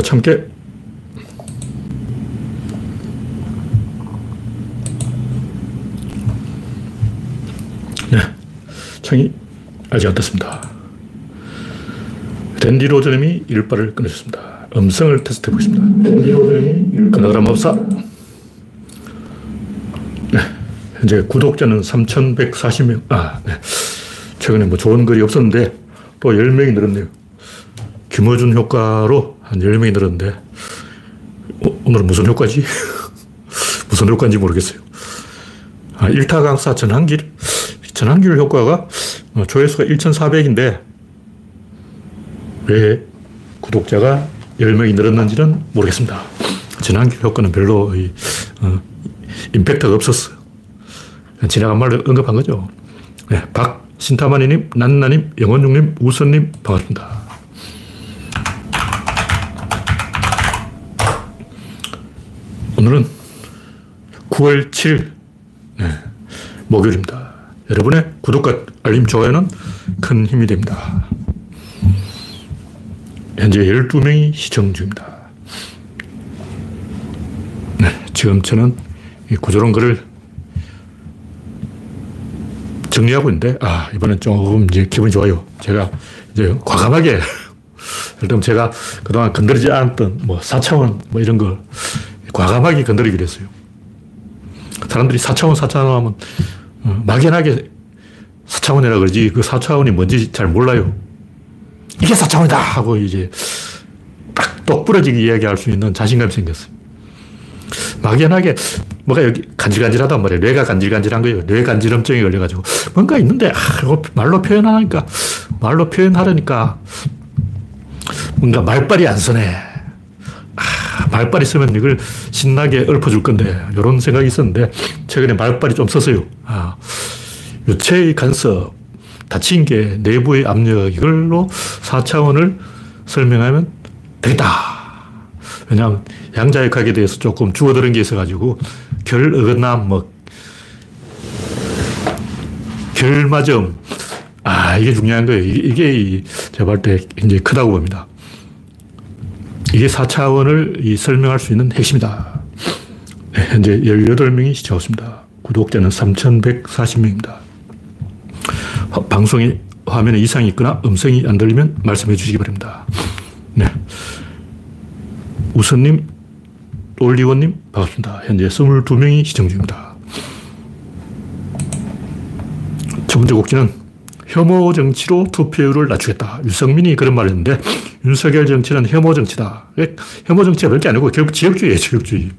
내가 참게. 네. 청이 아직 안 됐습니다. 댄디 로저님이 일발을 끊으셨습니다. 음성을 테스트 해 보겠습니다. 댄디 로저님이 그나그라 맙사. 네. 현재 구독자는 3,140명. 아, 네. 최근에 뭐 좋은 글이 없었는데 또 10명이 늘었네요. 김어준 효과로 한 10명이 늘었는데 어, 오늘은 무슨 효과지? 무슨 효과인지 모르겠어요. 아, 일타 강사 전환길? 전환길 효과가 어, 조회수가 1,400인데 왜 구독자가 10명이 늘었는지는 모르겠습니다. 전환길 효과는 별로 어, 임팩트가 없었어요. 지나간 말로 언급한 거죠. 네, 박 신타마니님, 난나님, 영원중님, 우선님 반갑습니다. 오늘은 9월 7일 네, 목요일입니다. 여러분의 구독과 알림, 좋아요는 큰 힘이 됩니다. 현재 12명이 시청 중입니다. 네, 지금 저는 이 구조론 글을 정리하고 있는데, 아, 이번엔 조금 이제 기분이 좋아요. 제가 이제 과감하게, 예를 제가 그동안 건드리지 않았던 뭐 4차원 뭐 이런 걸 과감하게 건드리기로 했어요. 사람들이 4차원, 4차원 하면 어, 막연하게 4차원이라 그러지 그 4차원이 뭔지 잘 몰라요. 이게 4차원이다! 하고 이제 딱 똑부러지게 이야기할 수 있는 자신감이 생겼어요. 막연하게 뭐가 여기 간질간질하단 말이에요. 뇌가 간질간질한 거예요. 뇌 간질염증이 걸려가지고 뭔가 있는데 아, 말로 표현하니까 말로 표현하려니까 뭔가 말빨이 안 서네. 말빨이 쓰면 이걸 신나게 읊어줄 건데, 이런 생각이 있었는데, 최근에 말빨이 좀 썼어요. 아, 유체의 간섭, 다친 게 내부의 압력, 이걸로 4차원을 설명하면 되겠다. 왜냐하면 양자역학에 대해서 조금 주워들은 게 있어가지고, 결, 어긋남, 뭐, 결마점, 아, 이게 중요한 거예요. 이게 제가 볼 때 굉장히 크다고 봅니다. 이게 4차원을 설명할 수 있는 핵심이다. 네, 현재 18명이 시청하고 있습니다. 구독자는 3,140명입니다. 방송에 화면에 이상이 있거나 음성이 안 들리면 말씀해 주시기 바랍니다. 네. 우선님, 올리원님, 반갑습니다. 현재 22명이 시청 중입니다. 첫 번째 곡지는 혐오 정치로 투표율을 낮추겠다. 유성민이 그런 말을 했는데 윤석열 정치는 혐오 정치다. 혐오 정치가 별게 아니고 결국 지역주의예요, 지역주의.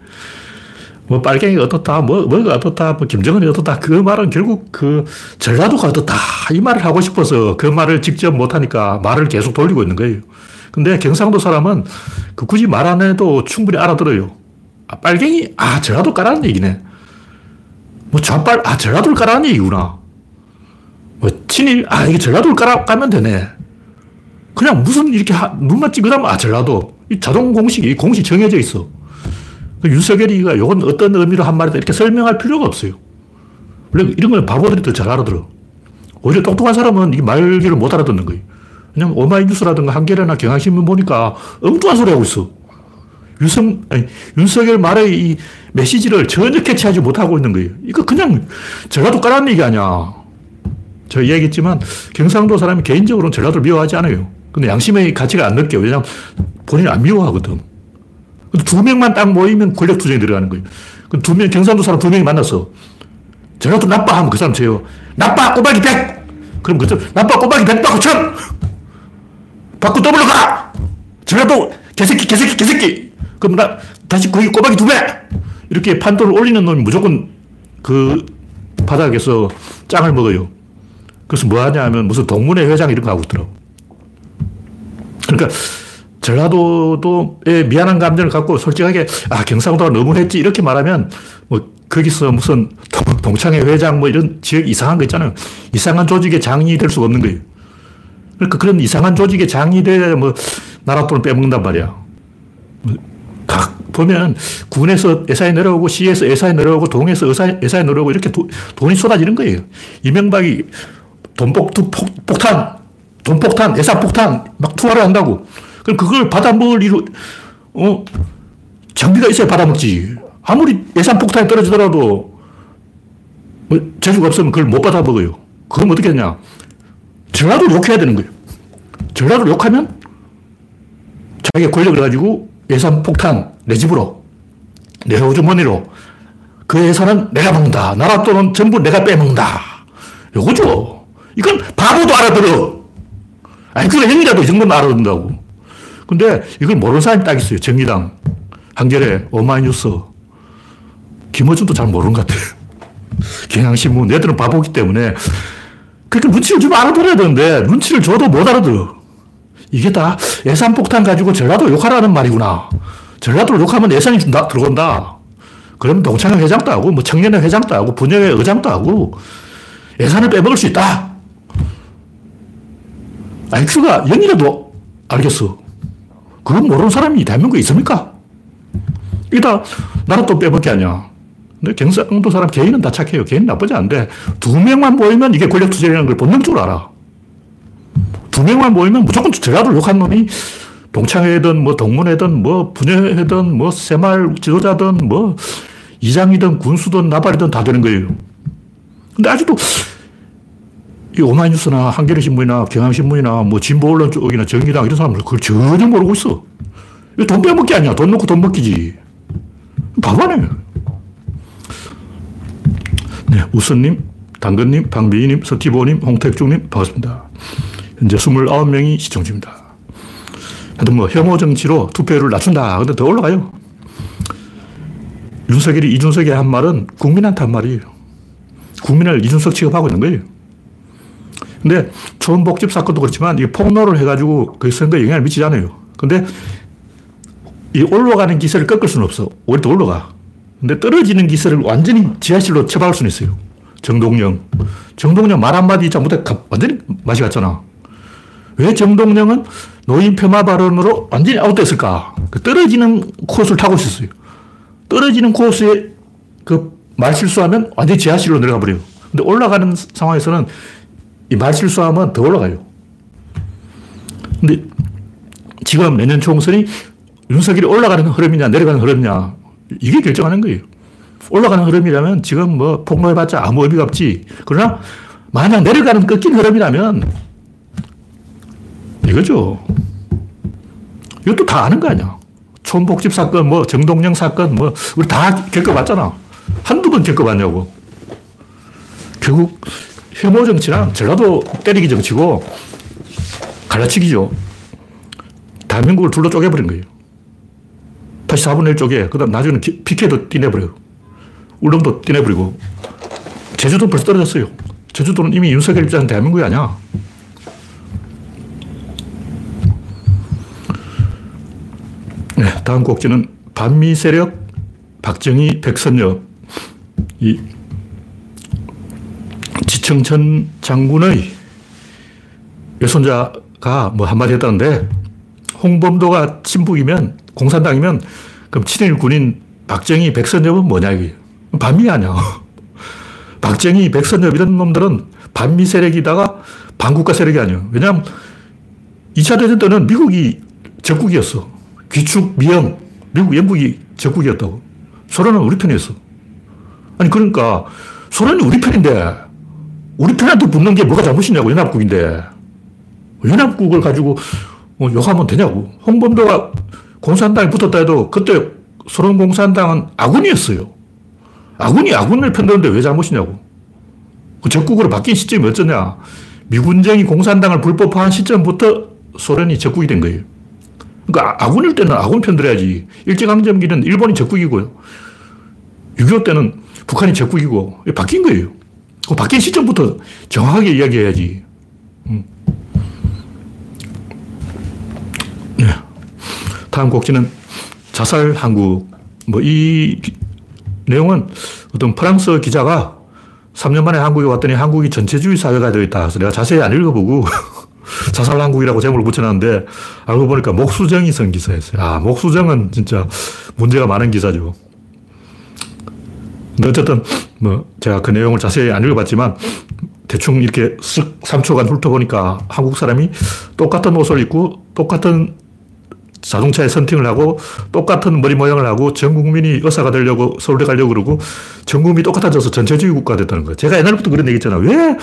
뭐 빨갱이가 어떻다, 뭐, 뭐가 어떻다, 뭐 김정은이 어떻다. 그 말은 결국 그 전라도가 어떻다. 이 말을 하고 싶어서 그 말을 직접 못하니까 말을 계속 돌리고 있는 거예요. 근데 경상도 사람은 그 굳이 말 안 해도 충분히 알아들어요. 아, 빨갱이? 아, 전라도 까라는 얘기네. 뭐 좌빨? 아, 전라도를 까라는 얘기구나. 뭐 친일? 아, 이게 전라도를 까라, 까면 되네. 그냥 무슨 이렇게 하, 눈만 찌그러면 아, 전라도. 이 자동 공식이, 공식 정해져 있어. 그 윤석열이가 이건 어떤 의미로 한 말이다 이렇게 설명할 필요가 없어요. 원래 이런 걸 바보들이 더 잘 알아들어. 오히려 똑똑한 사람은 이 말귀를 못 알아듣는 거예요. 왜냐면 오마이뉴스라든가 한겨레나 경향신문 보니까 엉뚱한 소리 하고 있어. 윤석, 아니, 윤석열 말의 이 메시지를 전혀 캐치하지 못하고 있는 거예요. 이거 그냥 전라도 까라는 얘기 아니야. 저 이야기했지만 경상도 사람이 개인적으로는 전라도를 미워하지 않아요. 근데 양심의 가치가 안 느껴요. 왜냐하면 본인이 안 미워하거든. 두 명만 딱 모이면 권력 투쟁이 들어가는 거예요. 두 명, 경상도 사람 두 명이 만났어. 전라도 나빠 하면 그 사람 쳐요. 나빠 곱하기 100! 그럼 그 사람, 나빠 곱하기 100 받고 쳐! 받고 더블로 가! 전라도 개새끼, 개새끼, 개새끼! 그럼 나 다시 거기 곱하기 두 배! 이렇게 판도를 올리는 놈이 무조건 그 바닥에서 짱을 먹어요. 그래서 뭐 하냐 하면 무슨 동문회 회장 이런 거 하고 있더라고. 그러니까 전라도도에 미안한 감정을 갖고 솔직하게 아 경상도가 너무 했지 이렇게 말하면 뭐 거기서 무슨 동창회 회장 뭐 이런 지역 이상한 거 있잖아요. 이상한 조직의 장이 될 수가 없는 거예요. 그러니까 그런 이상한 조직의 장이 돼야 뭐 나라 돈을 빼먹는단 말이야. 각 보면 군에서 예산이 내려오고 시에서 예산이 내려오고 동에서 예산이 내려오고 이렇게 도, 돈이 쏟아지는 거예요. 이명박이 돈폭, 폭탄, 돈폭탄, 예산폭탄 막 투하를 한다고. 그럼 그걸 받아먹을 이유, 어, 장비가 있어야 받아먹지. 아무리 예산 폭탄이 떨어지더라도 뭐 재주가 없으면 그걸 못 받아먹어요. 그럼 어떻게 하냐. 전라도 욕해야 되는 거예요. 전라도 욕하면 자기가 권력을 가지고 예산 폭탄 내 집으로 내 호주머니로 그 예산은 내가 먹는다. 나라 돈은 전부 내가 빼먹는다. 요거죠. 이건 바보도 알아들어. 아니, 그거 형이라도 이 정도는 알아듣는다고. 근데 이걸 모르는 사람이 딱 있어요. 정의당, 한겨레, 오마이뉴스. 김어준도 잘 모르는 것 같아요. 경향신문, 얘들은 바보기 때문에 그렇게 눈치를 좀 알아들어야 되는데 눈치를 줘도 못 알아들어. 이게 다 예산 폭탄 가지고 전라도 욕하라는 말이구나. 전라도를 욕하면 예산이 준다, 들어간다. 그러면 동창회 회장도 하고, 뭐 청년회 회장도 하고, 분야회 의장도 하고, 예산을 빼먹을 수 있다. IQ가 0이라도 알겠어. 그건 모르는 사람이 대한민국에 있습니까? 이다 나라 또 빼먹기 아니야. 근데 경상도 사람 개인은 다 착해요. 개인 나쁘지 않은데 두 명만 모이면 이게 권력 투쟁이라는 걸 본능적으로 알아. 두 명만 모이면 무조건 전라도를 욕한 놈이 동창회든 뭐 동문회든 뭐 분야회든 뭐 새마을 지도자든 뭐 이장이든 군수든 나발이든 다 되는 거예요. 근데 아직도 이 오마이뉴스나 한겨레 신문이나 경향신문이나 뭐 진보 언론 쪽이나 정의당 이런 사람들 그걸 전혀 모르고 있어. 이거 돈 빼먹기 아니야. 돈 넣고 돈 먹기지. 바보네. 네, 우선님, 당근님, 방비님, 서티보님, 홍택중님, 반갑습니다. 현재 29명이 시청 중입니다. 하여튼 뭐 혐오 정치로 투표율을 낮춘다. 근데 더 올라가요. 윤석열이 이준석이 한 말은 국민한테 한 말이에요. 국민을 이준석 취급하고 있는 거예요. 근데 초원복집 사건도 그렇지만 이 폭로를 해가지고 그 선거에 영향을 미치지 않아요. 근데 이 올라가는 기세를 꺾을 수는 없어. 오히려 더 올라가. 근데 떨어지는 기세를 완전히 지하실로 처박을 수는 있어요. 정동영. 정동영 말 한마디 잘못해 완전히 맛이 갔잖아. 왜 정동영은 노인 폄하 발언으로 완전히 아웃됐을까? 그 떨어지는 코스를 타고 있었어요. 떨어지는 코스에 그 말실수하면 완전히 지하실로 내려가 버려요. 근데 올라가는 상황에서는 이 말실수하면 더 올라가요. 근데 지금 내년 총선이 윤석열이 올라가는 흐름이냐 내려가는 흐름이냐 이게 결정하는 거예요. 올라가는 흐름이라면 지금 뭐 폭로해봤자 아무 의미가 없지. 그러나 만약 내려가는 꺾인 흐름이라면 이거죠. 이것도 다 아는 거 아니야. 촌복집 사건, 뭐 정동영 사건, 뭐 우리 다 겪어봤잖아. 한두 번 겪어봤냐고. 결국 혐오 정치랑 전라도 때리기 정치고 갈라치기죠. 대한민국을 둘로 쪼개버린 거예요. 다시 4분의 1 쪼개. 그 다음 나중에는 피케도 띠내버려요. 울릉도 띠내버리고. 제주도 벌써 떨어졌어요. 제주도는 이미 윤석열 입장은 대한민국이 아니야. 네, 다음 곡지는 반미 세력 박정희 백선엽. 이 지청천 장군의 외손자가 뭐 한마디 했다는데 홍범도가 친북이면 공산당이면 그럼 친일 군인 박정희 백선엽은 뭐냐 이게 반미 아니야. 박정희 백선엽 이런 놈들은 반미 세력이다가 반국가 세력이 아니야. 왜냐하면 2차 대전 때는 미국이 적국이었어. 귀축, 미영, 미국, 영국이 적국이었다고. 소련은 우리 편이었어. 아니, 그러니까 소련이 우리 편인데 우리 편한테 붙는 게 뭐가 잘못이냐고, 연합국인데. 연합국을 가지고 어, 욕하면 되냐고. 홍범도가 공산당에 붙었다 해도 그때 소련 공산당은 아군이었어요. 아군이 아군을 편드는데 왜 잘못이냐고. 그 적국으로 바뀐 시점이 어쩌냐. 미군정이 공산당을 불법화한 시점부터 소련이 적국이 된 거예요. 그러니까 아군일 때는 아군 편들어야지. 일제강점기는 일본이 적국이고요. 6.25 때는 북한이 적국이고 바뀐 거예요. 그 바뀐 시점부터 정확하게 이야기해야지. 음. 네. 다음 곡지는 자살 한국. 뭐 이 내용은 어떤 프랑스 기자가 3년 만에 한국에 왔더니 한국이 전체주의 사회가 되어 있다. 그래서 내가 자세히 안 읽어보고 자살 한국이라고 제목을 붙여놨는데 알고 보니까 목수정이 쓴 기사였어요. 아, 목수정은 진짜 문제가 많은 기사죠. 근데 어쨌든 뭐 제가 그 내용을 자세히 안 읽어봤지만 대충 이렇게 쓱 3초간 훑어보니까 한국 사람이 똑같은 옷을 입고 똑같은 자동차에 선팅을 하고 똑같은 머리 모양을 하고 전 국민이 의사가 되려고 서울대 가려고 그러고 전 국민이 똑같아져서 전체주의 국가가 됐다는 거예요. 제가 옛날부터 그런 얘기 했잖아. 왜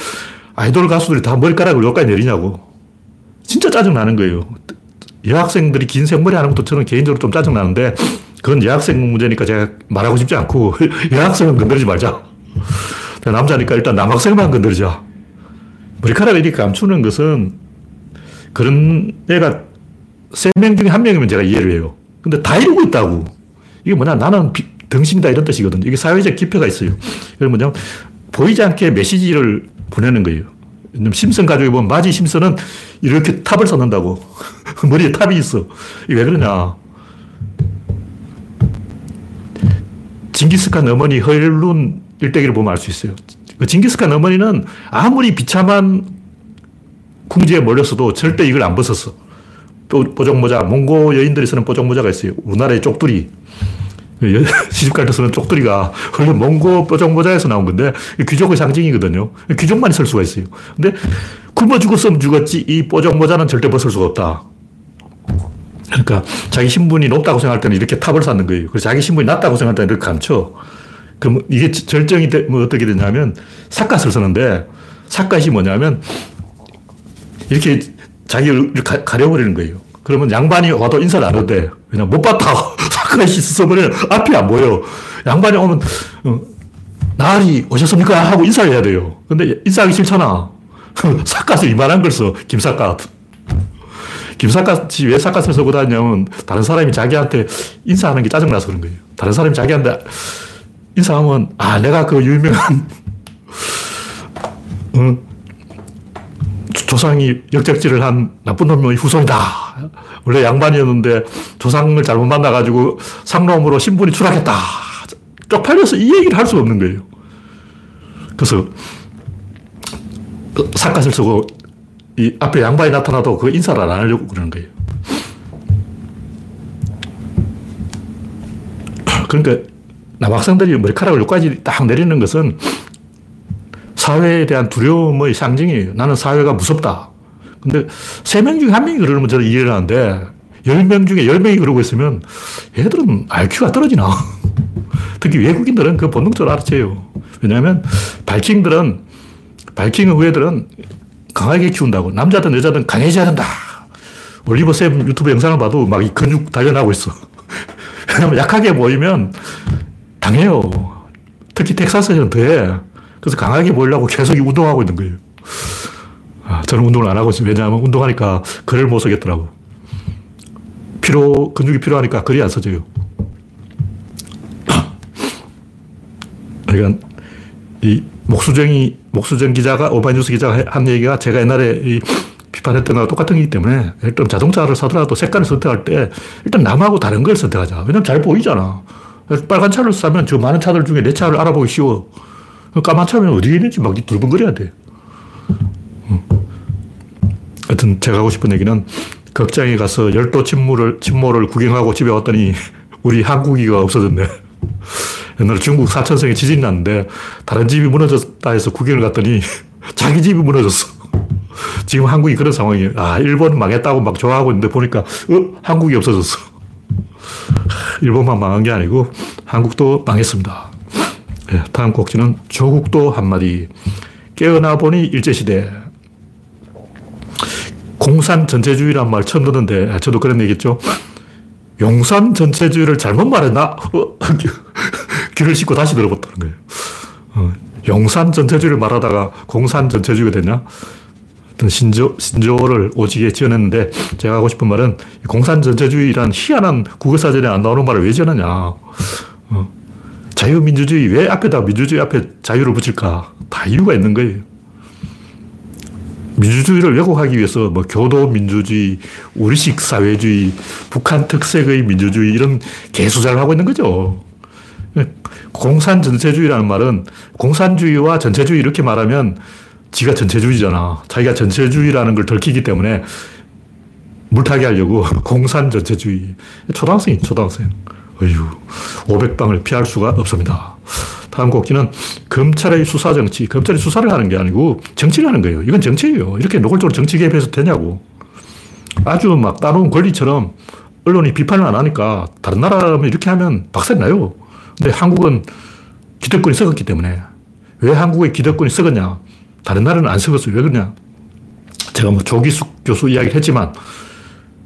아이돌 가수들이 다 머리카락을 여기까지 내리냐고. 진짜 짜증나는 거예요. 여학생들이 긴 생머리 하는 것도 저는 개인적으로 좀 짜증나는데 그건 여학생 문제니까 제가 말하고 싶지 않고 여학생은 건드리지 말자. 남자니까 일단 남학생만 건드리자. 머리카락을 이렇게 감추는 것은 그런 애가 세 명 중에 한 명이면 제가 이해를 해요. 근데 다 이러고 있다고. 이게 뭐냐, 나는 비, 등신이다 이런 뜻이거든요. 이게 사회적 기표가 있어요. 그게 뭐냐, 보이지 않게 메시지를 보내는 거예요. 심슨 가족이 보면 마지 심슨은 이렇게 탑을 쌓는다고. 머리에 탑이 있어. 이게 왜 그러냐. 징기스칸 어머니 허일룬 일대기를 보면 알 수 있어요. 그 징기스칸 어머니는 아무리 비참한 궁지에 몰렸어도 절대 이걸 안 벗었어. 뽀종모자, 몽고 여인들이 쓰는 뽀종모자가 있어요. 우리나라의 쪽두리. 시집갈 때 쓰는 쪽두리가 원래 몽고 뽀종모자에서 나온 건데 귀족의 상징이거든요. 귀족만이 쓸 수가 있어요. 근데 굶어 죽었으면 죽었지 이 뽀종모자는 절대 벗을 수가 없다. 그러니까 자기 신분이 높다고 생각할 때는 이렇게 탑을 쌓는 거예요. 그래서 자기 신분이 낮다고 생각할 때는 이렇게 감춰. 그럼 이게 절정이 되, 뭐 어떻게 되냐면 삿갓을 쓰는데 삿갓이 뭐냐면 이렇게 자기를 가, 려버리는 거예요. 그러면 양반이 와도 인사를 안 해도 왜냐면 못 봤다. 삿갓이 써버리면 앞이 안 보여. 양반이 오면 어, 나리 오셨습니까? 하고 인사를 해야 돼요. 근데 인사하기 싫잖아. 삿갓을 이만한 걸 써. 김삿갓. 김삿갓이 왜 삿갓을 쓰고 다니냐면 다른 사람이 자기한테 인사하는 게 짜증나서 그런 거예요. 다른 사람이 자기한테 인사하면 아 내가 그 유명한 어, 조상이 역적질을 한 나쁜 놈의 후손이다. 원래 양반이었는데 조상을 잘못 만나가지고 상놈으로 신분이 추락했다. 쪽팔려서 이 얘기를 할수 없는 거예요. 그래서 삿갓을 쓰고 이 앞에 양반이 나타나도 그 인사를 안 하려고 그러는 거예요. 그러니까 남학생들이 머리카락을 여기까지 딱 내리는 것은 사회에 대한 두려움의 상징이에요. 나는 사회가 무섭다. 근데 세 명 중에 한 명이 그러면 저는 이해를 하는데 열 명 중에 열 명이 그러고 있으면 얘들은 IQ가 떨어지나. 특히 외국인들은 그 본능적으로 알아채요. 왜냐하면 바이킹들은, 바이킹 후예들은 강하게 키운다고. 남자든 여자든 강해져야 된다. 올리버 쌤 유튜브 영상을 봐도 막 이 근육 단련하고 있어. 왜냐면 약하게 보이면 당해요. 특히 텍사스에는 더해. 그래서 강하게 보이려고 계속 운동하고 있는 거예요. 아, 저는 운동을 안 하고 있어요. 왜냐하면 운동하니까 글을 못 쓰겠더라고. 필요, 근육이 필요하니까 글이 안 써져요. 그러니까 이 목수정이, 목수정 기자가, 오마이뉴스 기자가 한 얘기가 제가 옛날에 이 비판했던 거와 똑같은 거기 때문에 일단 자동차를 사더라도 색깔을 선택할 때 일단 남하고 다른 걸 선택하자. 왜냐면 잘 보이잖아. 빨간 차를 사면 저 많은 차들 중에 내 차를 알아보기 쉬워. 까만 차면 어디에 있는지 막 두근거려야 돼. 하여튼 제가 하고 싶은 얘기는 극장에 가서 열도 침몰을, 침몰을 구경하고 집에 왔더니 우리 한국이가 없어졌네. 옛날에 중국 사천성에 지진이 났는데 다른 집이 무너졌다 해서 구경을 갔더니 자기 집이 무너졌어. 지금 한국이 그런 상황이에요. 아, 일본 망했다고 막 좋아하고 있는데 보니까, 어? 한국이 없어졌어. 일본만 망한 게 아니고 한국도 망했습니다. 네, 다음 곡지는 조국도 한마디. 깨어나 보니 일제시대. 공산 전체주의란 말 처음 듣는데, 아, 저도 그런 얘기 했죠. 용산 전체주의를 잘못 말했나? 어, 귀를 씻고 다시 들어봤다는 거예요. 어, 용산 전체주의를 말하다가 공산 전체주의가 됐냐? 어떤 신조, 신조어를 오지게 지어냈는데 제가 하고 싶은 말은 공산 전체주의란 희한한 국어사전에 안 나오는 말을 왜 지어놨냐. 어. 자유민주주의 왜 앞에다 민주주의 앞에 자유를 붙일까? 다 이유가 있는 거예요. 민주주의를 왜곡하기 위해서 뭐 교도 민주주의, 우리식 사회주의, 북한 특색의 민주주의 이런 개수작을 하고 있는 거죠. 공산 전체주의라는 말은 공산주의와 전체주의 이렇게 말하면 지가 전체주의잖아. 자기가 전체주의라는 걸 들키기 때문에 물타기 하려고 공산 전체주의. 초등학생이 초등학생. 어휴, 500방을 피할 수가 없습니다. 다음 곡기는 검찰의 수사 정치. 검찰이 수사를 하는 게 아니고 정치를 하는 거예요. 이건 정치예요. 이렇게 노골적으로 정치 개입해서 되냐고. 아주 막 따놓은 권리처럼 언론이 비판을 안 하니까 다른 나라면 이렇게 하면 박살이 나요. 근데 한국은 기득권이 썩었기 때문에 왜 한국의 기득권이 썩었냐? 다른 나라는 안 썩었어요. 왜 그러냐? 제가 뭐 조기숙 교수 이야기를 했지만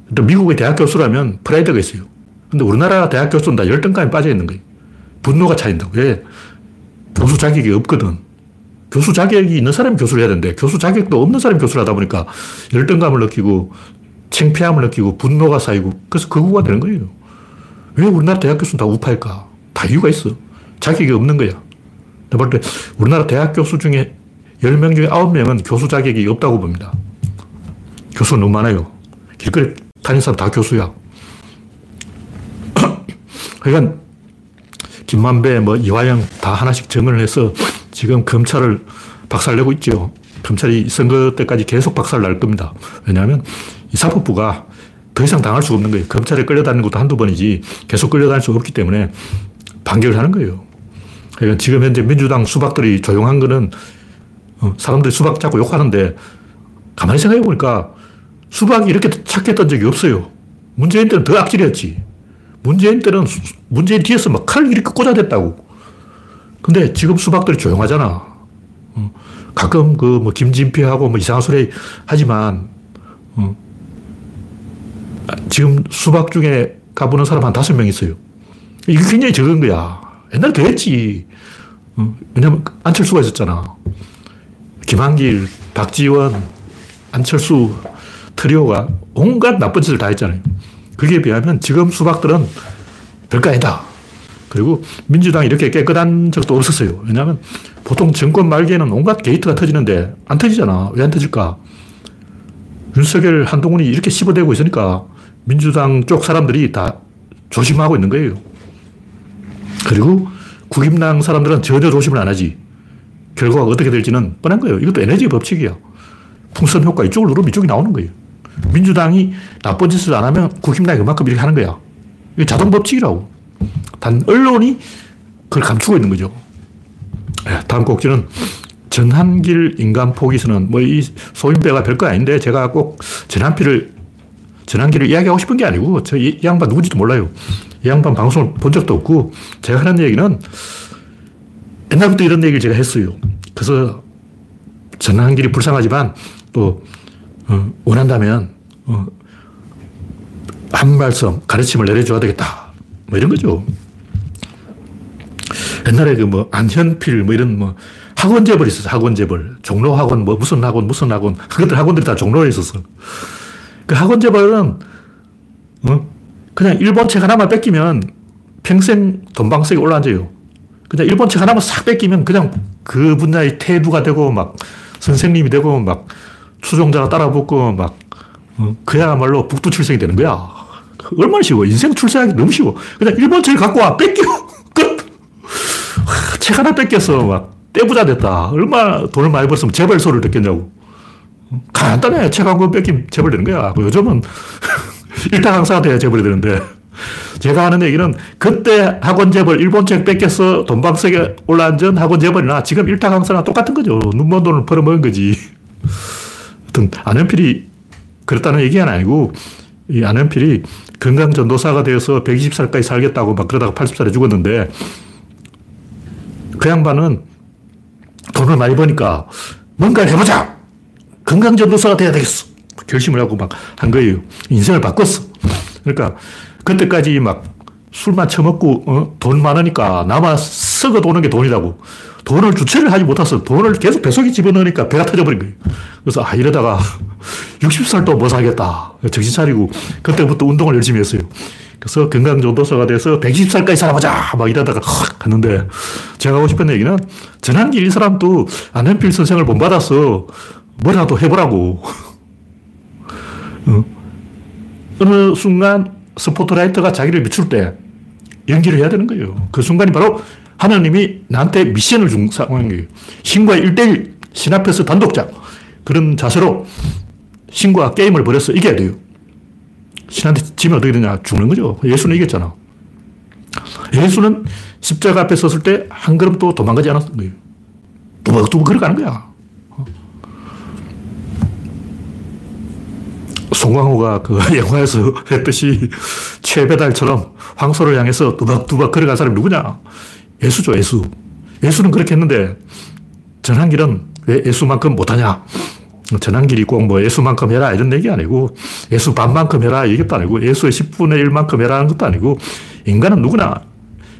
미국의 대학 교수라면 프라이드가 있어요. 근데 우리나라 대학 교수는 다 열등감에 빠져 있는 거예요. 분노가 차인다고. 왜? 교수 자격이 없거든. 교수 자격이 있는 사람이 교수를 해야 되는데 교수 자격도 없는 사람이 교수를 하다 보니까 열등감을 느끼고 창피함을 느끼고 분노가 쌓이고 그래서 극우가 되는 거예요. 왜 우리나라 대학 교수는 다 우파일까? 다 이유가 있어. 자격이 없는 거야. 내가 볼때 우리나라 대학 교수 중에 10명 중에 9명은 교수 자격이 없다고 봅니다. 교수 너무 많아요. 길거리 다니는 사람 다 교수야. 그러니까 김만배, 뭐 이화영 다 하나씩 증언을 해서 지금 검찰을 박살내고 있죠. 검찰이 선거 때까지 계속 박살 날 겁니다. 왜냐하면 이 사법부가 더 이상 당할 수가 없는 거예요. 검찰에 끌려다니는 것도 한두 번이지 계속 끌려다닐 수 없기 때문에 반격을 하는 거예요. 그러니까 지금 현재 민주당 수박들이 조용한 거는 어, 사람들이 수박 잡고 욕하는데 가만히 생각해 보니까 수박이 이렇게 착했던 적이 없어요. 문재인 때는 더 악질이었지. 문재인 때는 문재인 뒤에서 막 칼을 이렇게 꽂아댔다고. 근데 지금 수박들이 조용하잖아. 어, 가끔 그 뭐 김진표하고 뭐 이상한 소리 하지만, 어, 지금 수박 중에 가보는 사람 한 다섯 명 있어요. 이게 굉장히 적은 거야. 옛날에 그랬지. 어, 왜냐면 안철수가 있었잖아. 김한길, 박지원, 안철수 트리오가 온갖 나쁜 짓을 다 했잖아요. 거기에 비하면 지금 수박들은 별거 아니다. 그리고 민주당이 이렇게 깨끗한 적도 없었어요. 왜냐하면 보통 정권 말기에는 온갖 게이트가 터지는데 안 터지잖아. 왜 안 터질까? 윤석열, 한동훈이 이렇게 씹어대고 있으니까 민주당 쪽 사람들이 다 조심하고 있는 거예요. 그리고 국임당 사람들은 전혀 조심을 안 하지. 결과가 어떻게 될지는 뻔한 거예요. 이것도 에너지 법칙이야. 풍선 효과 이쪽을 누르면 이쪽이 나오는 거예요. 민주당이 나쁜 짓을 안 하면 국힘당이 그만큼 이렇게 하는 거야. 이게 자동 법칙이라고. 단, 언론이 그걸 감추고 있는 거죠. 예, 다음 꼭지는 전한길 인간 포기서는 뭐 이 소인배가 별거 아닌데 제가 꼭 전한필을 전한길을 이야기하고 싶은 게 아니고 저 이 양반 누군지도 몰라요. 이 양반 방송을 본 적도 없고 제가 하는 얘기는 옛날부터 이런 얘기를 제가 했어요. 그래서 전한길이 불쌍하지만 또 어, 원한다면 어, 한 말씀 가르침을 내려줘야 되겠다. 뭐 이런 거죠. 옛날에 그 뭐 안현필 뭐 이런 뭐 학원 재벌 있었어. 학원 재벌. 종로 학원 뭐 무슨 학원 무슨 학원. 그것들 학원들이 다 종로에 있었어. 그 학원 재벌은 어? 그냥 일본 책 하나만 뺏기면 평생 돈방석에 올라앉아요. 그냥 일본 책 하나만 싹 뺏기면 그냥 그 분야의 태두가 되고 막 선생님이 되고 막 추종자가 따라붙고 막 어, 그야말로 북두칠성이 되는 거야. 얼마나 쉬워. 인생 출세하기 너무 쉬워. 그냥 일본 책 갖고 와. 뺏겨. 끝. 책 하나 뺏겼어. 막 떼부자 됐다. 얼마나 돈을 많이 벌었으면 재벌 소리를 듣겠냐고. 간단해. 책 한 권 뺏기면 재벌 되는 거야. 뭐 요즘은 일타 강사가 돼야 재벌이 되는데. 제가 하는 얘기는 그때 학원 재벌 일본 책 뺏겨서 돈방석에 올라앉은 학원 재벌이나 지금 일타 강사나 똑같은 거죠. 눈먼 돈을 벌어먹은 거지. 하여튼 안현필이 그랬다는 얘기는 아니고 이 안현필이 건강전도사가 되어서 120살까지 살겠다고 막 그러다가 80살에 죽었는데 그 양반은 돈을 많이 버니까 뭔가를 해보자! 건강전도사가 돼야 되겠어! 결심을 하고 막 한 거예요. 인생을 바꿨어. 그러니까 그때까지 막 술만 처먹고 어? 돈 많으니까 남아 썩어 도는 게 돈이라고. 돈을 주체를 하지 못해서 돈을 계속 배속에 집어넣으니까 배가 터져버린 거예요. 그래서 아 이러다가 60살도 못 살겠다. 정신 차리고 그때부터 운동을 열심히 했어요. 그래서 건강전도사가 돼서 120살까지 살아보자! 막 이러다가 확 갔는데 제가 하고 싶은 얘기는 전환기 이 사람도 안현필 선생을 본받아서 뭐라도 해보라고. 어? 어느 순간 스포트라이트가 자기를 비출 때 연기를 해야 되는 거예요. 그 순간이 바로 하나님이 나한테 미션을 준 상황이에요. 신과 1대1 신 앞에서 단독자. 그런 자세로 신과 게임을 벌여서 이겨야 돼요. 신한테 지면 어떻게 되냐? 죽는 거죠. 예수는 이겼잖아. 예수는 십자가 앞에 섰을 때 한 걸음도 도망가지 않았던 거예요. 두벅두벅 걸어가는 거야. 송강호가 그 영화에서 했듯이 최배달처럼 황소를 향해서 두박두박 걸어간 사람이 누구냐? 예수죠, 예수. 예수는 그렇게 했는데 전한길은 왜 예수만큼 못하냐? 전한길이 꼭 뭐 예수만큼 해라 이런 얘기 아니고 예수 반만큼 해라 이것도 아니고 예수의 10분의 1만큼 해라 하는 것도 아니고 인간은 누구나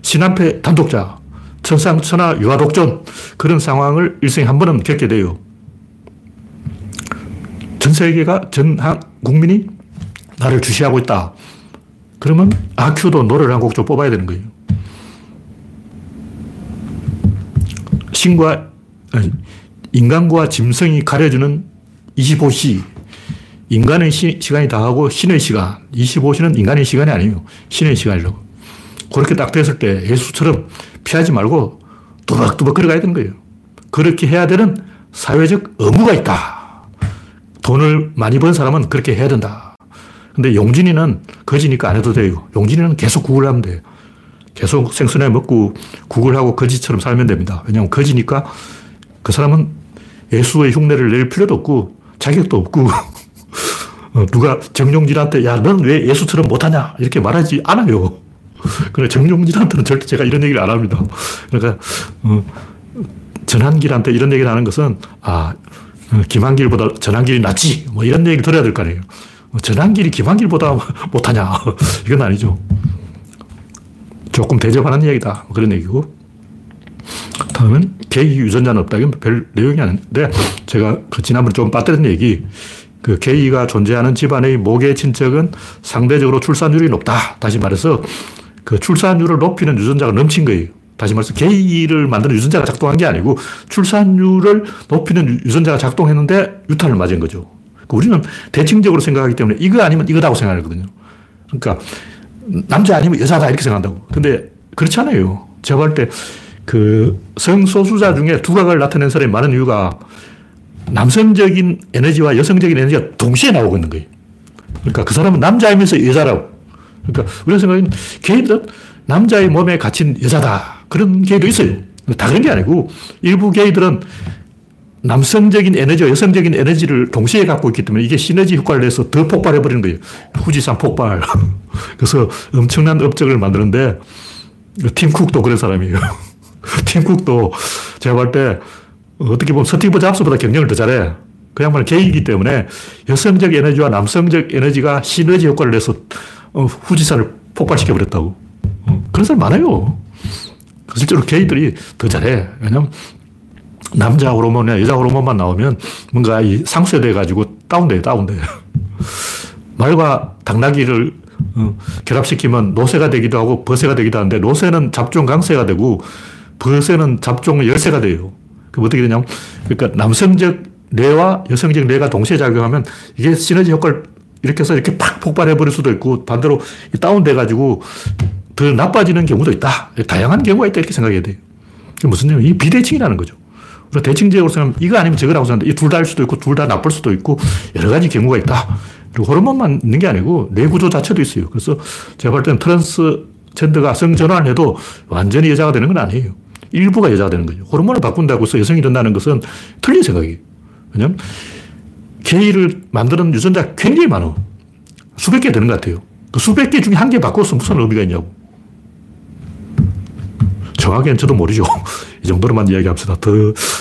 신 앞에 단독자, 천상천하 유아독존 그런 상황을 일생에 한 번은 겪게 돼요. 전 세계가 전 국민이 나를 주시하고 있다. 그러면 아큐도 노래를 한 곡 좀 뽑아야 되는 거예요. 신과, 인간과 짐승이 가려주는 25시. 인간의 시, 간이 다하고 신의 시간. 25시는 인간의 시간이 아니에요. 신의 시간이라고. 그렇게 딱 됐을 때 예수처럼 피하지 말고 두벅두벅 걸어가야 되는 거예요. 그렇게 해야 되는 사회적 의무가 있다. 돈을 많이 번 사람은 그렇게 해야 된다. 근데 용진이는 거지니까 안 해도 돼요. 용진이는 계속 구글 하면 돼요. 계속 생선회 먹고 구글 하고 거지처럼 살면 됩니다. 왜냐하면 거지니까 그 사람은 예수의 흉내를 낼 필요도 없고 자격도 없고 어, 누가 정용진한테 야, 넌 왜 예수처럼 못하냐? 이렇게 말하지 않아요. 그래, 정용진한테는 절대 제가 이런 얘기를 안 합니다. 그러니까, 어, 전한길한테 이런 얘기를 하는 것은, 아, 어, 김한길보다 전한길이 낫지. 뭐 이런 얘기 들어야 될 거 아니에요. 어, 전한길이 김한길보다 못하냐. 이건 아니죠. 조금 대접하는 이야기다. 뭐 그런 얘기고. 다음은 게이 유전자는 없다. 이건 별 내용이 아닌데, 제가 그 지난번에 좀 빠뜨린 얘기. 그 게이가 존재하는 집안의 모계 친척은 상대적으로 출산율이 높다. 다시 말해서 그 출산율을 높이는 유전자가 넘친 거예요. 다시 말해서 게이를 만드는 유전자가 작동한 게 아니고 출산율을 높이는 유전자가 작동했는데 유탄을 맞은 거죠. 그러니까 우리는 대칭적으로 생각하기 때문에 이거 아니면 이거다고 생각하거든요. 그러니까 남자 아니면 여자다 이렇게 생각한다고. 근데 그렇지 않아요. 제가 볼 때 그 성소수자 중에 두각을 나타낸 사람이 많은 이유가 남성적인 에너지와 여성적인 에너지가 동시에 나오고 있는 거예요. 그러니까 그 사람은 남자이면서 여자라고. 그러니까 우리가 생각하는 게이들은 남자의 몸에 갇힌 여자다. 그런 게이도 있어요. 다 그런 게 아니고 일부 게이들은 남성적인 에너지와 여성적인 에너지를 동시에 갖고 있기 때문에 이게 시너지 효과를 내서 더 폭발해버리는 거예요. 후지산 폭발. 그래서 엄청난 업적을 만드는데 팀쿡도 그런 사람이에요. 팀쿡도 제가 볼 때 어떻게 보면 스티브 잡스보다 경영을 더 잘해. 그 양반은 게이기 때문에 여성적 에너지와 남성적 에너지가 시너지 효과를 내서 어, 후지산을 폭발시켜버렸다고. 어, 그런 사람 많아요. 실제로 게이들이 더 잘해. 왜냐면 남자 호르몬이나 여자 호르몬만 나오면 뭔가 이 상쇄돼 가지고 다운돼 다운돼. 말과 당나귀를 어, 결합시키면 노새가 되기도 하고 버새가 되기도 하는데 노새는 잡종 강새가 되고 버새는 잡종 열새가 돼요. 그 어떻게 되냐면 그러니까 남성적 뇌와 여성적 뇌가 동시에 작용하면 이게 시너지 효과를 이렇게 해서 이렇게 팍 폭발해 버릴 수도 있고 반대로 다운돼 가지고 더 나빠지는 경우도 있다. 다양한 경우가 있다. 이렇게 생각해야 돼요. 무슨 얘기이 비대칭이라는 거죠. 우리가 대칭적으로 생각하면 이거 아니면 저거라고 생각하는데 이 둘다할 수도 있고 둘 다 나쁠 수도 있고 여러 가지 경우가 있다. 그리고 호르몬만 있는 게 아니고 뇌 구조 자체도 있어요. 그래서 제가 볼 때는 트랜스젠더가 성전환을 해도 완전히 여자가 되는 건 아니에요. 일부가 여자가 되는 거죠. 호르몬을 바꾼다고 해서 여성이 된다는 것은 틀린 생각이에요. 왜냐면 게이를 만드는 유전자가 굉장히 많아. 수백 개 되는 것 같아요. 그 수백 개 중에 한 개 바꿔서 무슨 의미가 있냐고. 정확히는 저도 모르죠. 이 정도로만 이야기합시다. 더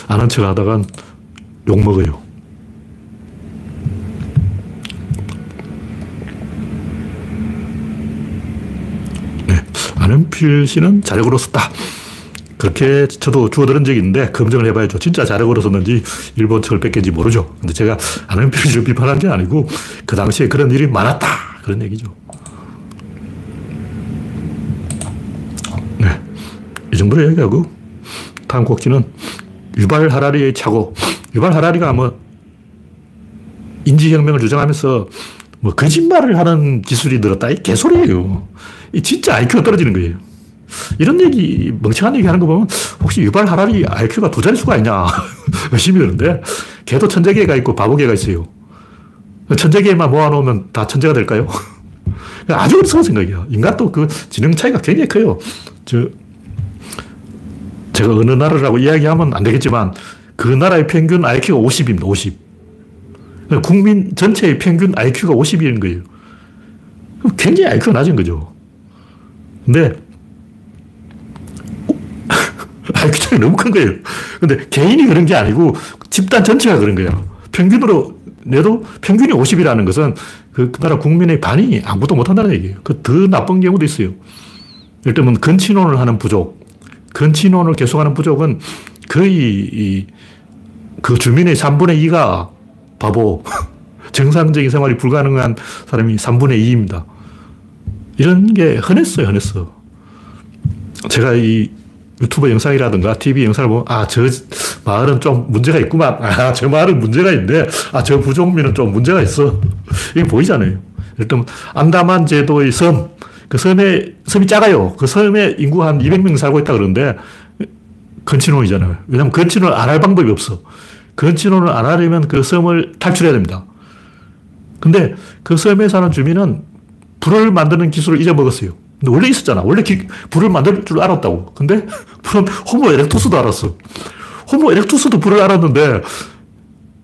아는 척 하다간 욕먹어요. 네. 안은필 씨는 자력으로 썼다. 그렇게 저도 주워 들은 적이 있는데 검증을 해봐야죠. 진짜 자력으로 썼는지 일본 측을 뺏긴지 모르죠. 근데 제가 안은필 씨를 비판한 게 아니고 그 당시에 그런 일이 많았다. 그런 얘기죠. 이 정도로 얘기하고 다음 곡지는 유발 하라리의 차고 유발 하라리가 뭐 인지혁명을 주장하면서 뭐 거짓말을 하는 기술이 늘었다. 이 개소리예요. 이 진짜 IQ가 떨어지는 거예요. 이런 얘기, 멍청한 얘기 하는 거 보면 혹시 유발 하라리 IQ가 두 자릿수가 있냐 의심이 드는데 걔도 천재계가 있고 바보계가 있어요. 천재계만 모아놓으면 다 천재가 될까요? 아주 어리석은 생각이야. 인간도 그 지능 차이가 굉장히 커요. 저 제가 어느 나라라고 이야기하면 안 되겠지만 그 나라의 평균 IQ가 50입니다. 50. 국민 전체의 평균 IQ가 50이인 거예요. 굉장히 IQ가 낮은 거죠. 근데 IQ 차이 너무 큰 거예요. 근데 개인이 그런 게 아니고 집단 전체가 그런 거예요. 평균으로 내도 평균이 50이라는 것은 그 나라 국민의 반이 아무것도 못한다는 얘기예요. 그 더 나쁜 경우도 있어요. 예를 들면 근친혼을 하는 부족, 근친혼을 계속하는 부족은 거의 그 주민의 3분의 2가 바보, 정상적인 생활이 불가능한 사람이 3분의 2입니다. 이런 게 흔했어요, 흔했어. 제가 이 유튜브 영상이라든가 TV 영상을 보면, 아, 저 마을은 좀 문제가 있구만. 아, 저 마을은 문제가 있는데, 아, 저 부족민은 좀 문제가 있어. 이게 보이잖아요. 일단, 안다만 제도의 섬, 그 섬에, 섬이 작아요. 그 섬에 인구 한 200명 살고 있다 그러는데, 근친혼이잖아요. 왜냐면 근친혼을 안 할 방법이 없어. 근친혼을 안 하려면 그 섬을 탈출해야 됩니다. 근데 그 섬에 사는 주민은 불을 만드는 기술을 잊어먹었어요. 근데 원래 있었잖아. 원래 기, 불을 만들 줄 알았다고. 근데 불은 호모 에렉투스도 알았어. 호모 에렉투스도 불을 알았는데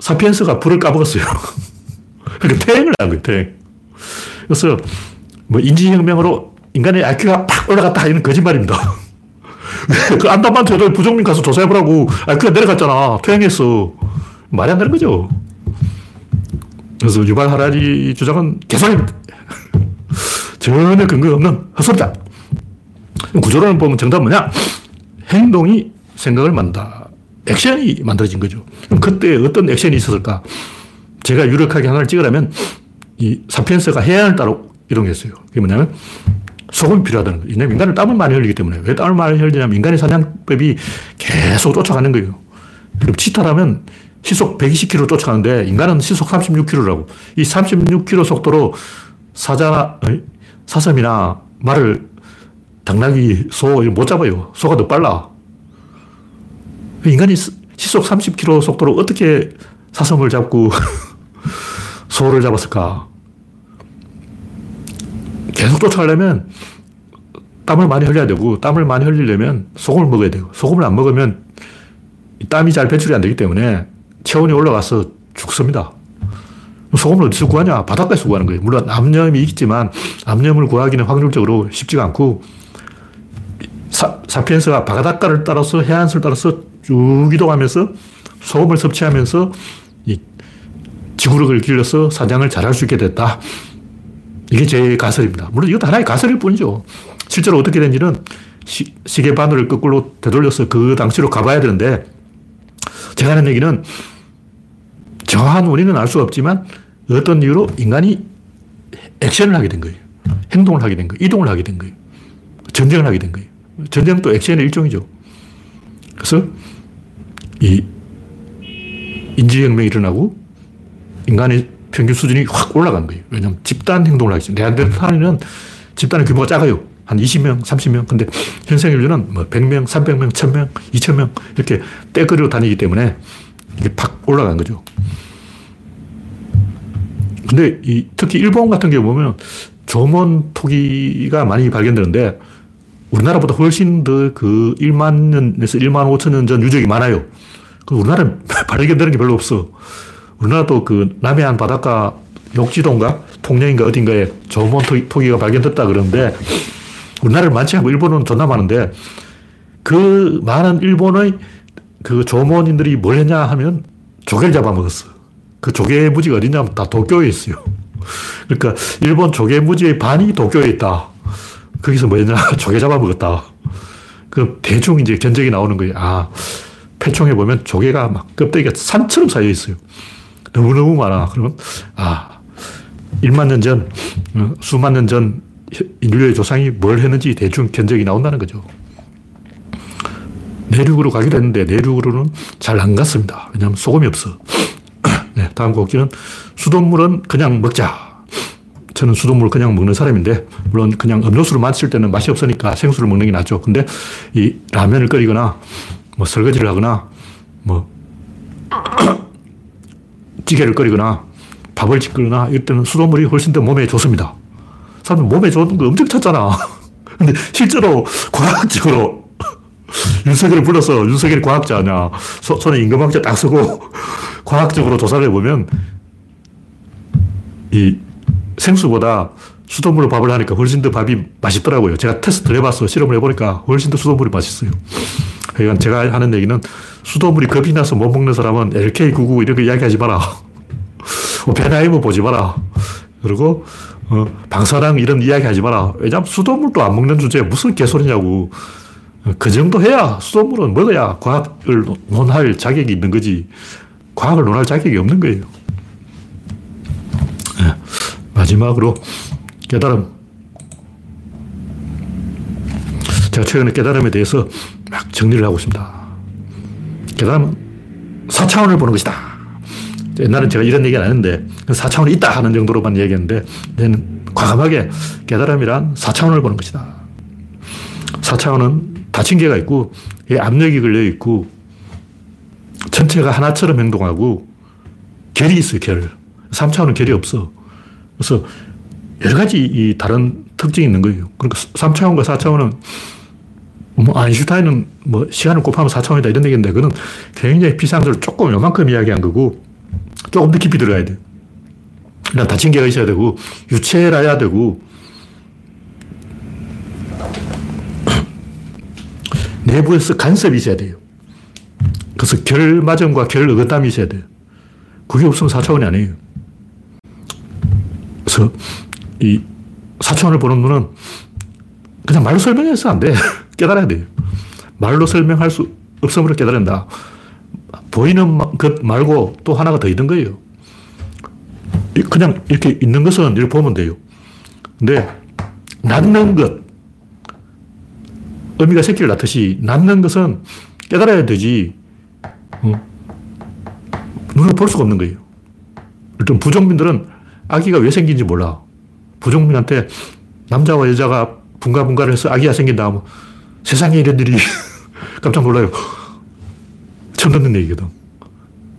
사피엔스가 불을 까먹었어요. 그러니까 퇴행을 한 거예요, 퇴행. 그래서 뭐 인지혁명으로 인간의 IQ가 팍 올라갔다 이런 거짓말입니다. 그 안다만 제도 부정민 가서 조사해보라고. IQ가 내려갔잖아. 퇴행했어. 말이 안 되는 거죠. 그래서 유발 하라리 주장은 개소입니다. 전혀 근거 없는 헛소리다. 구조론을 보면 정답은 뭐냐? 행동이 생각을 만다. 액션이 만들어진 거죠. 그럼 그때 어떤 액션이 있었을까? 제가 유력하게 하나를 찍으라면 이 사피엔스가 해안을 따라 이동했어요. 그게 뭐냐면 소금이 필요하다는 거예요. 왜냐면 인간은 땀을 많이 흘리기 때문에. 왜 땀을 많이 흘리냐면 인간의 사냥법이 계속 쫓아가는 거예요. 그럼 치타라면 시속 120km 쫓아가는데 인간은 시속 36km라고. 이 36km 속도로 사자나, 사슴이나 말을 당나귀, 소, 못 잡아요. 소가 더 빨라. 인간이 시속 30km 속도로 어떻게 사슴을 잡고 소를 잡았을까? 계속 쫓아가려면 땀을 많이 흘려야 되고, 땀을 많이 흘리려면 소금을 먹어야 돼요. 소금을 안 먹으면 땀이 잘 배출이 안 되기 때문에 체온이 올라가서 죽습니다. 소금을 어디서 구하냐? 바닷가에서 구하는 거예요. 물론 암염이 있지만 암염을 구하기는 확률적으로 쉽지가 않고 사, 사피엔스가 바닷가를 따라서 해안선을 따라서 쭉 이동하면서 소금을 섭취하면서 이 지구력을 길러서 사냥을 잘할 수 있게 됐다. 이게 제 가설입니다. 물론 이것도 하나의 가설일 뿐이죠. 실제로 어떻게 된지는 시, 시계 바늘을 거꾸로 되돌려서 그 당시로 가봐야 되는데 제가 하는 얘기는 정확한 원인은 알 수 없지만 어떤 이유로 인간이 액션을 하게 된 거예요. 행동을 하게 된 거예요. 이동을 하게 된 거예요. 전쟁을 하게 된 거예요. 전쟁도 액션의 일종이죠. 그래서 이 인지혁명이 일어나고 인간의 평균 수준이 확 올라간 거예요. 왜냐하면 집단 행동을 하기 때문에. 네안데르탈인은 집단의 규모가 작아요. 한 20명, 30명. 근데 현생 인류는 뭐 100명, 300명, 1000명, 2000명 이렇게 떼거리로 다니기 때문에 이게 팍 올라간 거죠. 근데 이 특히 일본 같은 경우 보면 조몬 토기가 많이 발견되는데 우리나라보다 훨씬 더 그 1만 년에서 1만 5천 년 전 유적이 많아요. 그 우리나라는 발견되는 게 별로 없어. 우리나라도 그 남해안 바닷가 욕지도인가 통영인가 어딘가에 조몬 토기 가 발견됐다 그러는데 우리나라는 많지 않고 일본은 존나 많은데 그 많은 일본의 그 조몬인들이 뭘 했냐 하면 조개를 잡아먹었어. 그 조개 무지가 어디냐면 다 도쿄에 있어요. 그러니까 일본 조개 무지의 반이 도쿄에 있다. 거기서 뭐 했냐? 조개 잡아먹었다. 그 대충 이제 견적이 나오는 거예요. 아, 폐총에 보면 조개가 막 껍데기가 산처럼 쌓여 있어요. 너무너무 많아. 그러면, 아, 1만 년 전, 어, 수만 년 전 인류의 조상이 뭘 했는지 대충 견적이 나온다는 거죠. 내륙으로 가기로 했는데 내륙으로는 잘 안 갔습니다. 왜냐하면 소금이 없어. 네, 다음 곡기는 수돗물은 그냥 먹자. 저는 수돗물을 그냥 먹는 사람인데, 물론 그냥 음료수를 마실 때는 맛이 없으니까 생수를 먹는 게 낫죠. 근데 이 라면을 끓이거나, 뭐 설거지를 하거나, 뭐, 찌개를 끓이거나, 밥을 짓거나, 이럴 때는 수돗물이 훨씬 더 몸에 좋습니다. 사람 몸에 좋은 거 엄청 찾잖아. 근데 실제로 과학적으로 윤석열을 불러서 윤석열이 과학자 아냐. 손에 임금학자 딱 쓰고 과학적으로 조사를 해보면 이 생수보다 수돗물로 밥을 하니까 훨씬 더 밥이 맛있더라고요. 제가 테스트를 해봤어. 실험을 해보니까 훨씬 더 수돗물이 맛있어요. 그러니까 제가 하는 얘기는 수돗물이 겁이 나서 못 먹는 사람은 LK99 이런 거 이야기하지 마라. 뭐 보지 마라. 그리고 어, 방사랑 이런 이야기 하지 마라. 왜냐면 수돗물도 안 먹는 주제에 무슨 개소리냐고. 그 정도 해야 수돗물은 먹어야 과학을 논할 자격이 있는 거지. 과학을 논할 자격이 없는 거예요. 네. 마지막으로 깨달음. 제가 최근에 깨달음에 대해서 막 정리를 하고 있습니다. 깨달음은 4차원을 보는 것이다. 옛날엔 제가 이런 얘기 안 했는데 4차원이 있다 하는 정도로만 얘기했는데 이제는 과감하게 깨달음이란 4차원을 보는 것이다. 4차원은 닫힌 개가 있고 압력이 걸려 있고 전체가 하나처럼 행동하고 결이 있어요, 결. 3차원은 결이 없어. 그래서 여러 가지 이 다른 특징이 있는 거예요. 그러니까 3차원과 4차원은 뭐 아인슈타인은 뭐 시간을 곱하면 4차원이다 이런 얘기인데 그는 굉장히 비상적으로 조금 요만큼 이야기한 거고 조금 더 깊이 들어가야 돼요. 그냥 다친 개가 있어야 되고 유체라야 되고 내부에서 간섭이 있어야 돼요. 그래서 결마점과 결어긋담이 있어야 돼요. 그게 없으면 4차원이 아니에요. 그래서 이 4차원을 보는 눈은 그냥 말로 설명해서 안 돼. 깨달아야 돼요. 말로 설명할 수 없음으로 깨달은다. 보이는 것 말고 또 하나가 더 있는 거예요. 그냥 이렇게 있는 것은 이렇게 보면 돼요. 근데 낳는 것, 의미가 새끼를 낳듯이 낳는 것은 깨달아야 되지. 어. 눈을 볼 수가 없는 거예요. 일단 부정민들은 아기가 왜 생긴지 몰라. 부정민한테 남자와 여자가 분가분가를 해서 아기가 생긴다 하면 세상에 이런 일이 깜짝 놀라요. 처음 듣는 얘기거든.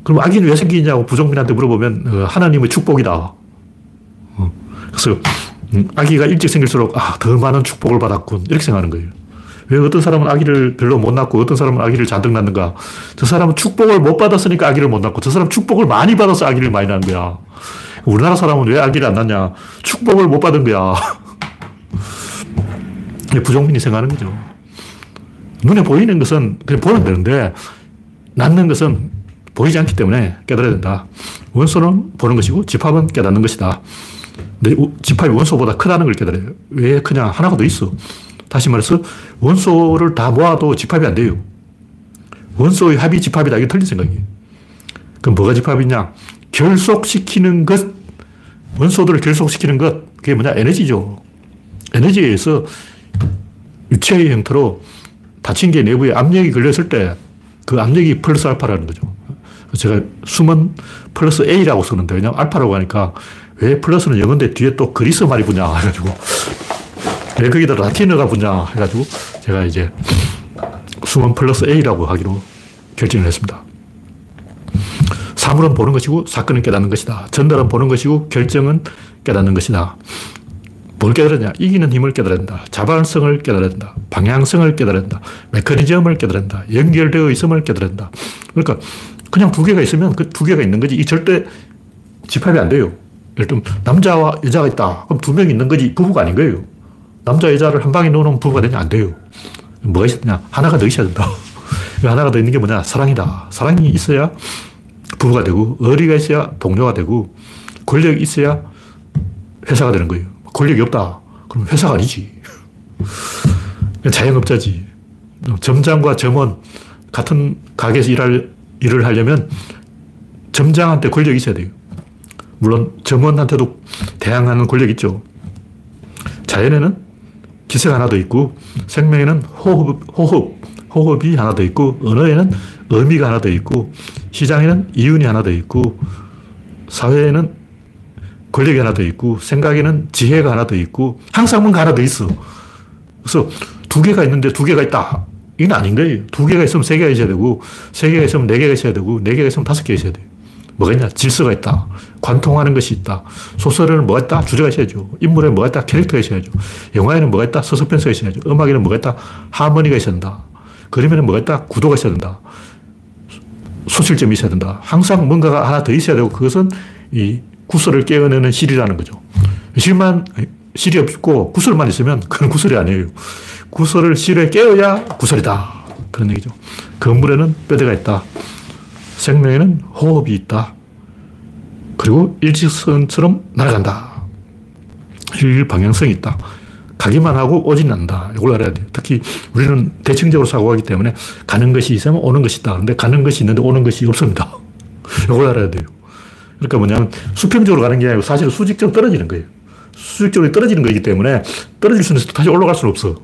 그럼 아기는 왜 생기냐고 부정민한테 물어보면 어, 하나님의 축복이다. 어. 그래서 음, 아기가 일찍 생길수록 아, 더 많은 축복을 받았군. 이렇게 생각하는 거예요. 왜 어떤 사람은 아기를 별로 못 낳고 어떤 사람은 아기를 잔뜩 낳는가? 저 사람은 축복을 못 받았으니까 아기를 못 낳고 저 사람은 축복을 많이 받아서 아기를 많이 낳는 거야. 우리나라 사람은 왜 아기를 안 낳냐? 축복을 못 받은 거야. 부정민이 생각하는 거죠. 눈에 보이는 것은 그냥 보면 되는데 낳는 것은 보이지 않기 때문에 깨달아야 된다. 원소는 보는 것이고 집합은 깨닫는 것이다. 근데 집합이 원소보다 크다는 걸 깨달아요. 왜 크냐? 하나가 더 있어. 다시 말해서 원소를 다 모아도 집합이 안 돼요. 원소의 합이 집합이다. 이게 틀린 생각이에요. 그럼 뭐가 집합이냐? 결속시키는 것, 원소들을 결속시키는 것, 그게 뭐냐? 에너지죠. 에너지에 의해서 유체의 형태로 닫힌 게 내부에 압력이 걸렸을 때 그 압력이 플러스 알파라는 거죠. 제가 숨은 플러스 A라고 쓰는데 왜냐면 알파라고 하니까 왜 플러스는 영어인데 뒤에 또 그리스 말이 붙냐 해가지고 왜 거기다 라틴어가 붙냐 해가지고 제가 이제 숨은 플러스 A라고 하기로 결정을 했습니다. 사물은 보는 것이고 사건은 깨닫는 것이다. 전달은 보는 것이고 결정은 깨닫는 것이다. 뭘 깨달았냐? 이기는 힘을 깨달았다. 자발성을 깨달았다. 방향성을 깨달았다. 메커니즘을 깨달았다. 연결되어 있음을 깨달았다. 그러니까 그냥 두 개가 있으면 그 두 개가 있는 거지. 이 절대 집합이 안 돼요. 예를 들면 남자와 여자가 있다. 그럼 두명 있는 거지. 부부가 아닌 거예요. 남자, 여자를 한 방에 넣어놓으면 부부가 되냐? 안 돼요. 뭐가 있었냐? 하나가 더 있어야 된다. 하나가 더 있는 게 뭐냐? 사랑이다. 사랑이 있어야 부부가 되고, 의리가 있어야 동료가 되고, 권력이 있어야 회사가 되는 거예요. 권력이 없다. 그럼 회사가 아니지. 자영업자지. 점장과 점원, 같은 가게에서 일할, 일을 하려면 점장한테 권력이 있어야 돼요. 물론 점원한테도 대항하는 권력이 있죠. 자연에는 기세가 하나 더 있고, 생명에는 호흡, 호흡, 호흡이 하나 더 있고, 언어에는 의미가 하나 더 있고, 시장에는 이윤이 하나 더 있고, 사회에는 권력이 하나 더 있고, 생각에는 지혜가 하나 더 있고, 항상 뭔가 하나 더 있어. 그래서 두 개가 있는데 두 개가 있다. 이건 아닌 거예요. 두 개가 있으면 세 개가 있어야 되고, 세 개가 있으면 네 개가 있어야 되고, 네 개가 있으면 다섯 개 있어야 돼요. 뭐가 있냐? 질서가 있다. 관통하는 것이 있다. 소설에는 뭐가 있다? 주제가 있어야죠. 인물에 뭐가 있다? 캐릭터가 있어야죠. 영화에는 뭐가 있다? 서스펜스가 있어야죠. 음악에는 뭐가 있다? 하모니가 있어야 된다. 그림에는 뭐가 있다? 구도가 있어야 된다. 소실점이 있어야 된다. 항상 뭔가가 하나 더 있어야 되고 그것은 이 구설을 깨어내는 실이라는 거죠. 실만, 실이 없고 구설만 있으면 그건 구설이 아니에요. 구설을 실에 깨어야 구설이다. 그런 얘기죠. 건물에는 뼈대가 있다. 생명에는 호흡이 있다. 그리고 일직선처럼 날아간다. 일 방향성이 있다. 가기만 하고 오진 않는다. 이걸 알아야 돼요. 특히 우리는 대칭적으로 사고하기 때문에 가는 것이 있으면 오는 것이 있다. 근데 가는 것이 있는데 오는 것이 없습니다. 이걸 알아야 돼요. 그러니까 뭐냐면 수평적으로 가는 게 아니고 사실 수직적으로 떨어지는 거예요. 수직적으로 떨어지는 거기 때문에 떨어질 수는 있어 다시 올라갈 수는 없어.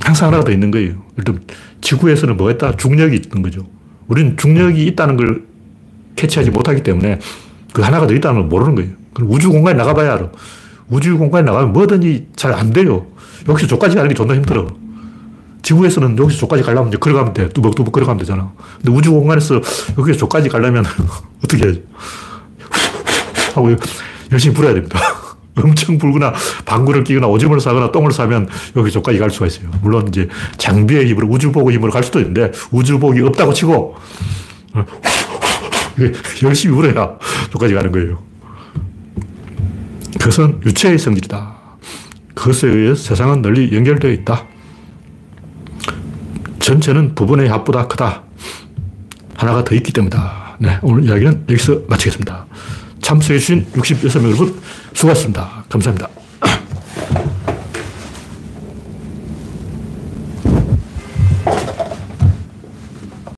항상 하나가 더 있는 거예요. 일단 지구에서는 뭐가 있다? 중력이 있는 거죠. 우리는 중력이 있다는 걸 캐치하지 못하기 때문에 그 하나가 더 있다는 걸 모르는 거예요. 그럼 우주 공간에 나가봐야 알아. 우주 공간에 나가면 뭐든지 잘 안 돼요. 여기서 저까지 가는 게 존나 힘들어. 지구에서는 여기서 저까지 가려면 이제 걸어가면 돼. 뚜벅뚜벅 걸어가면 되잖아. 근데 우주 공간에서 여기서 저까지 가려면 어떻게 해야지? 하고 열심히 불어야 됩니다. 엄청 불거나 방구를 끼거나 오줌을 싸거나 똥을 싸면 여기 저까지 갈 수가 있어요. 물론 이제 장비의 힘으로 우주복의 힘으로 갈 수도 있는데 우주복이 없다고 치고 열심히 불어야 저까지 가는 거예요. 그것은 유체의 성질이다. 그것에 의해 세상은 널리 연결되어 있다. 전체는 부분의 합보다 크다. 하나가 더 있기 때문이다. 네, 오늘 이야기는 여기서 마치겠습니다. 참석해주신 66명 여러분 수고하셨습니다. 감사합니다.